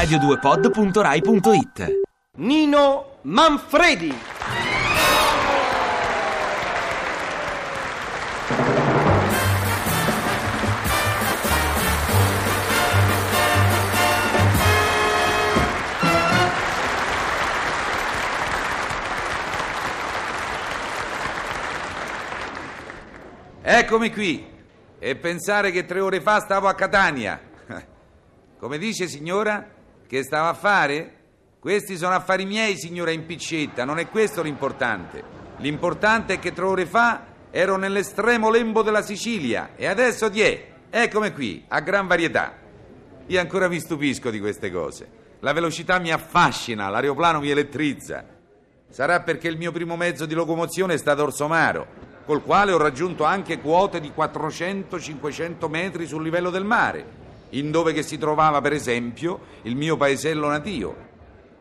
radio2pod.rai.it Nino Manfredi. Eccomi qui. E pensare che tre ore fa stavo a Catania. Come dice signora? Che stavo a fare? Questi sono affari miei, signora impiccetta, non è questo l'importante. L'importante è che tre ore fa ero nell'estremo lembo della Sicilia e adesso di è. Eccomi qui, a gran varietà. Io ancora mi stupisco di queste cose. La velocità mi affascina, l'aeroplano mi elettrizza. Sarà perché il mio primo mezzo di locomozione è stato Orsomaro, col quale ho raggiunto anche quote di 400-500 metri sul livello del mare, in dove che si trovava per esempio il mio paesello natio.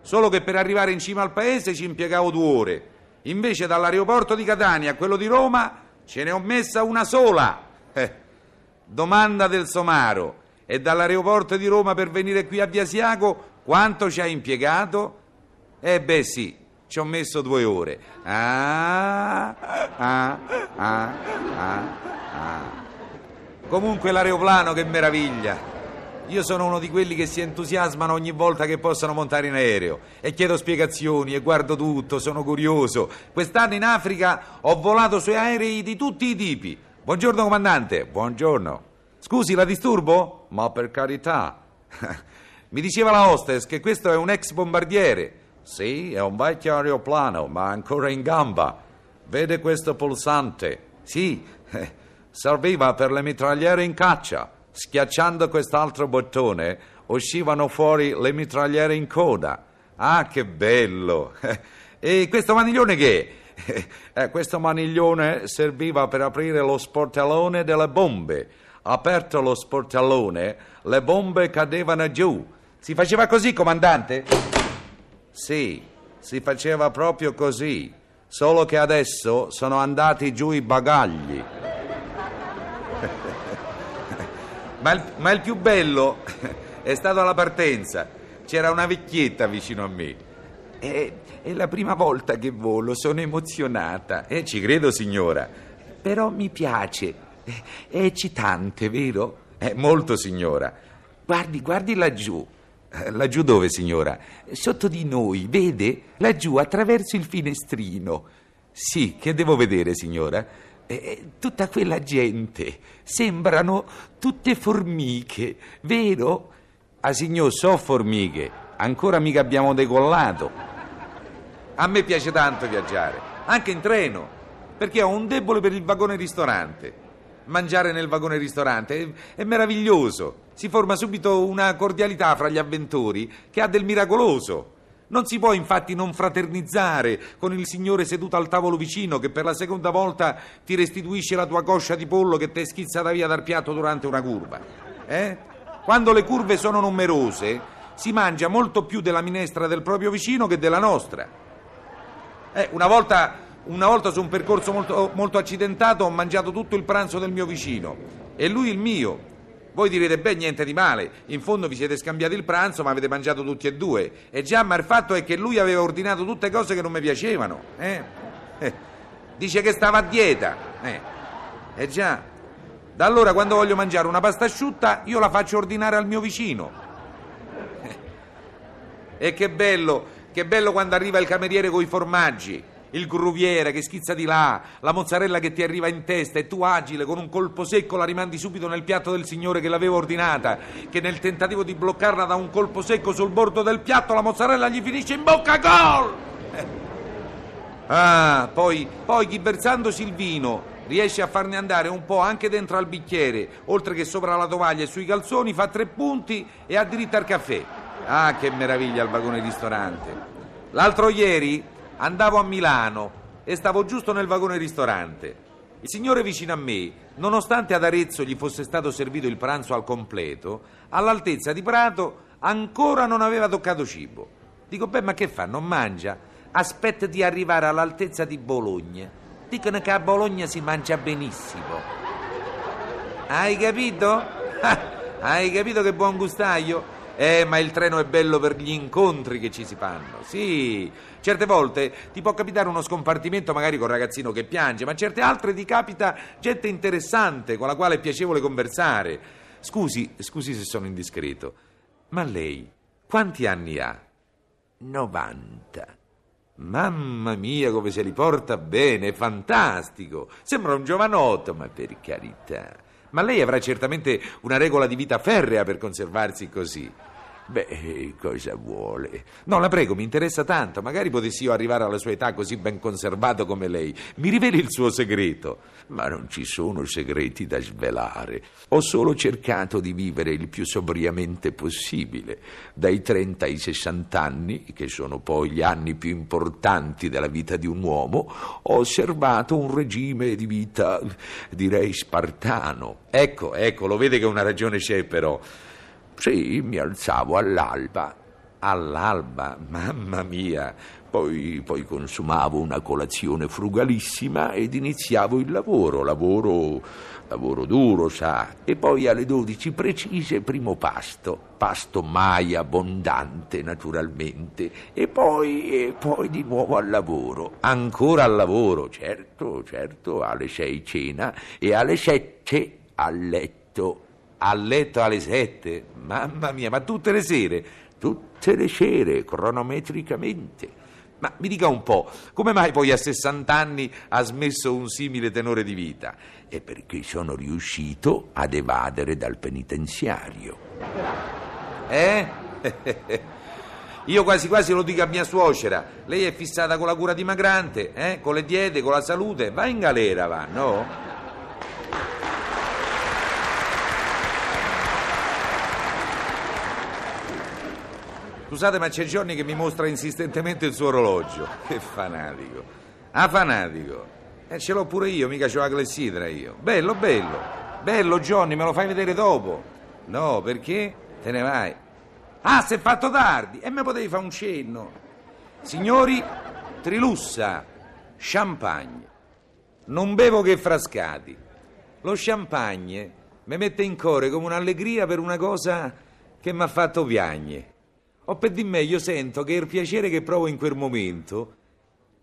Solo che per arrivare in cima al paese ci impiegavo due ore, invece dall'aeroporto di Catania a quello di Roma ce ne ho messa una sola. Eh, domanda del somaro. E dall'aeroporto di Roma per venire qui a Biasiaco quanto ci hai impiegato? Eh beh sì, ci ho messo due ore. Ah, ah, ah, ah, ah. Comunque l'aeroplano, che meraviglia! Io sono uno di quelli che si entusiasmano ogni volta che possono montare in aereo e chiedo spiegazioni e guardo tutto, sono curioso. Quest'anno in Africa ho volato su aerei di tutti i tipi. Buongiorno comandante, buongiorno. Scusi, la disturbo? Ma per carità. Mi diceva la hostess che questo è un ex bombardiere. Sì, è un vecchio aeroplano, ma ancora in gamba. Vede questo pulsante? Sì, serviva per le mitragliere in caccia. Schiacciando quest'altro bottone uscivano fuori le mitragliere in coda. Ah, che bello! E questo maniglione che? Eh, questo maniglione serviva per aprire lo sportellone delle bombe. Aperto lo sportellone, le bombe cadevano giù. Si faceva così, comandante? Sì, si faceva proprio così. Solo che adesso sono andati giù i bagagli. Ma il, ma il più bello è stato alla partenza. C'era una vecchietta vicino a me. È, è la prima volta che volo, sono emozionata. Eh, ci credo, signora. Però mi piace. È eccitante, vero? Eh, molto, signora. Guardi, guardi laggiù. Laggiù dove, signora? Sotto di noi, vede? Laggiù, attraverso il finestrino. Sì, che devo vedere, signora? Eh, tutta quella gente. Sembrano tutte formiche, vero? Ah, signor, so formiche. Ancora mica abbiamo decollato. A me piace tanto viaggiare, anche in treno, perché ho un debole per il vagone ristorante. Mangiare nel vagone ristorante è, è meraviglioso. Si forma subito una cordialità fra gli avventori che ha del miracoloso. Non si può infatti non fraternizzare con il signore seduto al tavolo vicino che per la seconda volta ti restituisce la tua coscia di pollo che ti è schizzata via dal piatto durante una curva. Eh? Quando le curve sono numerose si mangia molto più della minestra del proprio vicino che della nostra. Eh, una volta, una volta su un percorso molto, molto accidentato ho mangiato tutto il pranzo del mio vicino e lui il mio. Voi direte, beh, niente di male, in fondo vi siete scambiati il pranzo, ma avete mangiato tutti e due. E già, ma il fatto è che lui aveva ordinato tutte cose che non mi piacevano. Eh? Eh. Dice che stava a dieta. Eh. E già. Da allora, quando voglio mangiare una pasta asciutta, io la faccio ordinare al mio vicino. E che bello, che bello quando arriva il cameriere coi formaggi, il gruviere che schizza di là, la mozzarella che ti arriva in testa e tu agile con un colpo secco la rimandi subito nel piatto del signore che l'aveva ordinata, che nel tentativo di bloccarla da un colpo secco sul bordo del piatto la mozzarella gli finisce in bocca gol! Eh. Ah, poi, poi chi versandosi il vino riesce a farne andare un po' anche dentro al bicchiere, oltre che sopra la tovaglia e sui calzoni, fa tre punti e ha diritto al caffè. Ah, che meraviglia il vagone ristorante. L'altro ieri andavo a Milano e stavo giusto nel vagone ristorante. Il signore vicino a me, nonostante ad Arezzo gli fosse stato servito il pranzo al completo, all'altezza di Prato ancora non aveva toccato cibo. Dico, beh, ma che fa? Non mangia? Aspetta di arrivare all'altezza di Bologna. Dicono che a Bologna si mangia benissimo. Hai capito? Hai capito che buon gustaio? Eh, ma il treno è bello per gli incontri che ci si fanno. Sì, certe volte ti può capitare uno scompartimento magari con un ragazzino che piange, ma certe altre ti capita gente interessante con la quale è piacevole conversare. Scusi, scusi se sono indiscreto, ma lei quanti anni ha? 90. Mamma mia, come se li porta bene, è fantastico. Sembra un giovanotto, ma per carità. Ma lei avrà certamente una regola di vita ferrea per conservarsi così. Beh, cosa vuole? No, la prego, mi interessa tanto. Magari potessi io arrivare alla sua età così ben conservato come lei. Mi riveli il suo segreto. Ma non ci sono segreti da svelare. Ho solo cercato di vivere il più sobriamente possibile. Dai 30 ai 60 anni, che sono poi gli anni più importanti della vita di un uomo, ho osservato un regime di vita, direi, spartano. Ecco, ecco, lo vede che una ragione c'è però. Sì, mi alzavo all'alba. All'alba, mamma mia. Poi, poi, consumavo una colazione frugalissima ed iniziavo il lavoro, lavoro, lavoro duro, sa. E poi alle 12 precise primo pasto, pasto mai abbondante naturalmente. E poi, e poi di nuovo al lavoro, ancora al lavoro, certo, certo, alle 6 cena e alle 7 a letto. A letto alle sette? Mamma mia, ma tutte le sere? Tutte le sere, cronometricamente. Ma mi dica un po', come mai poi a 60 anni ha smesso un simile tenore di vita? È perché sono riuscito ad evadere dal penitenziario. Eh? Io quasi quasi lo dico a mia suocera. Lei è fissata con la cura dimagrante, eh? con le diete, con la salute. Va in galera, va, no? Scusate, ma c'è giorni che mi mostra insistentemente il suo orologio. Che fanatico. Ah, fanatico. Eh, ce l'ho pure io, mica c'ho la clessidra io. Bello, bello. Bello, Johnny, me lo fai vedere dopo. No, perché? Te ne vai. Ah, si è fatto tardi. E me potevi fare un cenno. Signori, Trilussa, champagne. Non bevo che frascati. Lo champagne mi mette in cuore come un'allegria per una cosa che mi ha fatto piagne. O per di me io sento che il piacere che provo in quel momento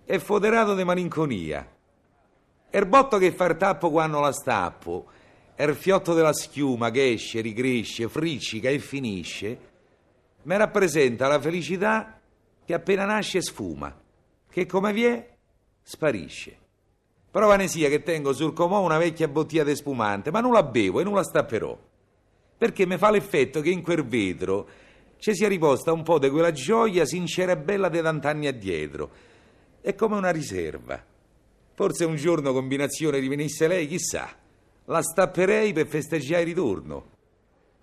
è foderato di malinconia. Il botto che fa il tappo quando la stappo, il fiotto della schiuma che esce, ricresce, friccica e finisce, mi rappresenta la felicità che appena nasce sfuma, che come vi è sparisce. Prova ne sia che tengo sul comò una vecchia bottiglia di spumante, ma non la bevo e non la stapperò, perché mi fa l'effetto che in quel vetro ci sia riposta un po' di quella gioia sincera e bella di tant'anni addietro. È come una riserva. Forse un giorno combinazione rivenisse lei, chissà. La stapperei per festeggiare il ritorno.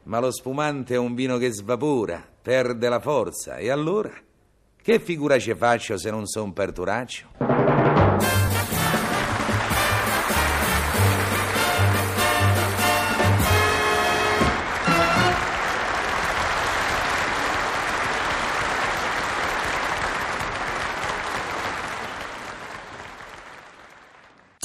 Ma lo spumante è un vino che svapora, perde la forza. E allora? Che figura ci faccio se non so un perturaccio?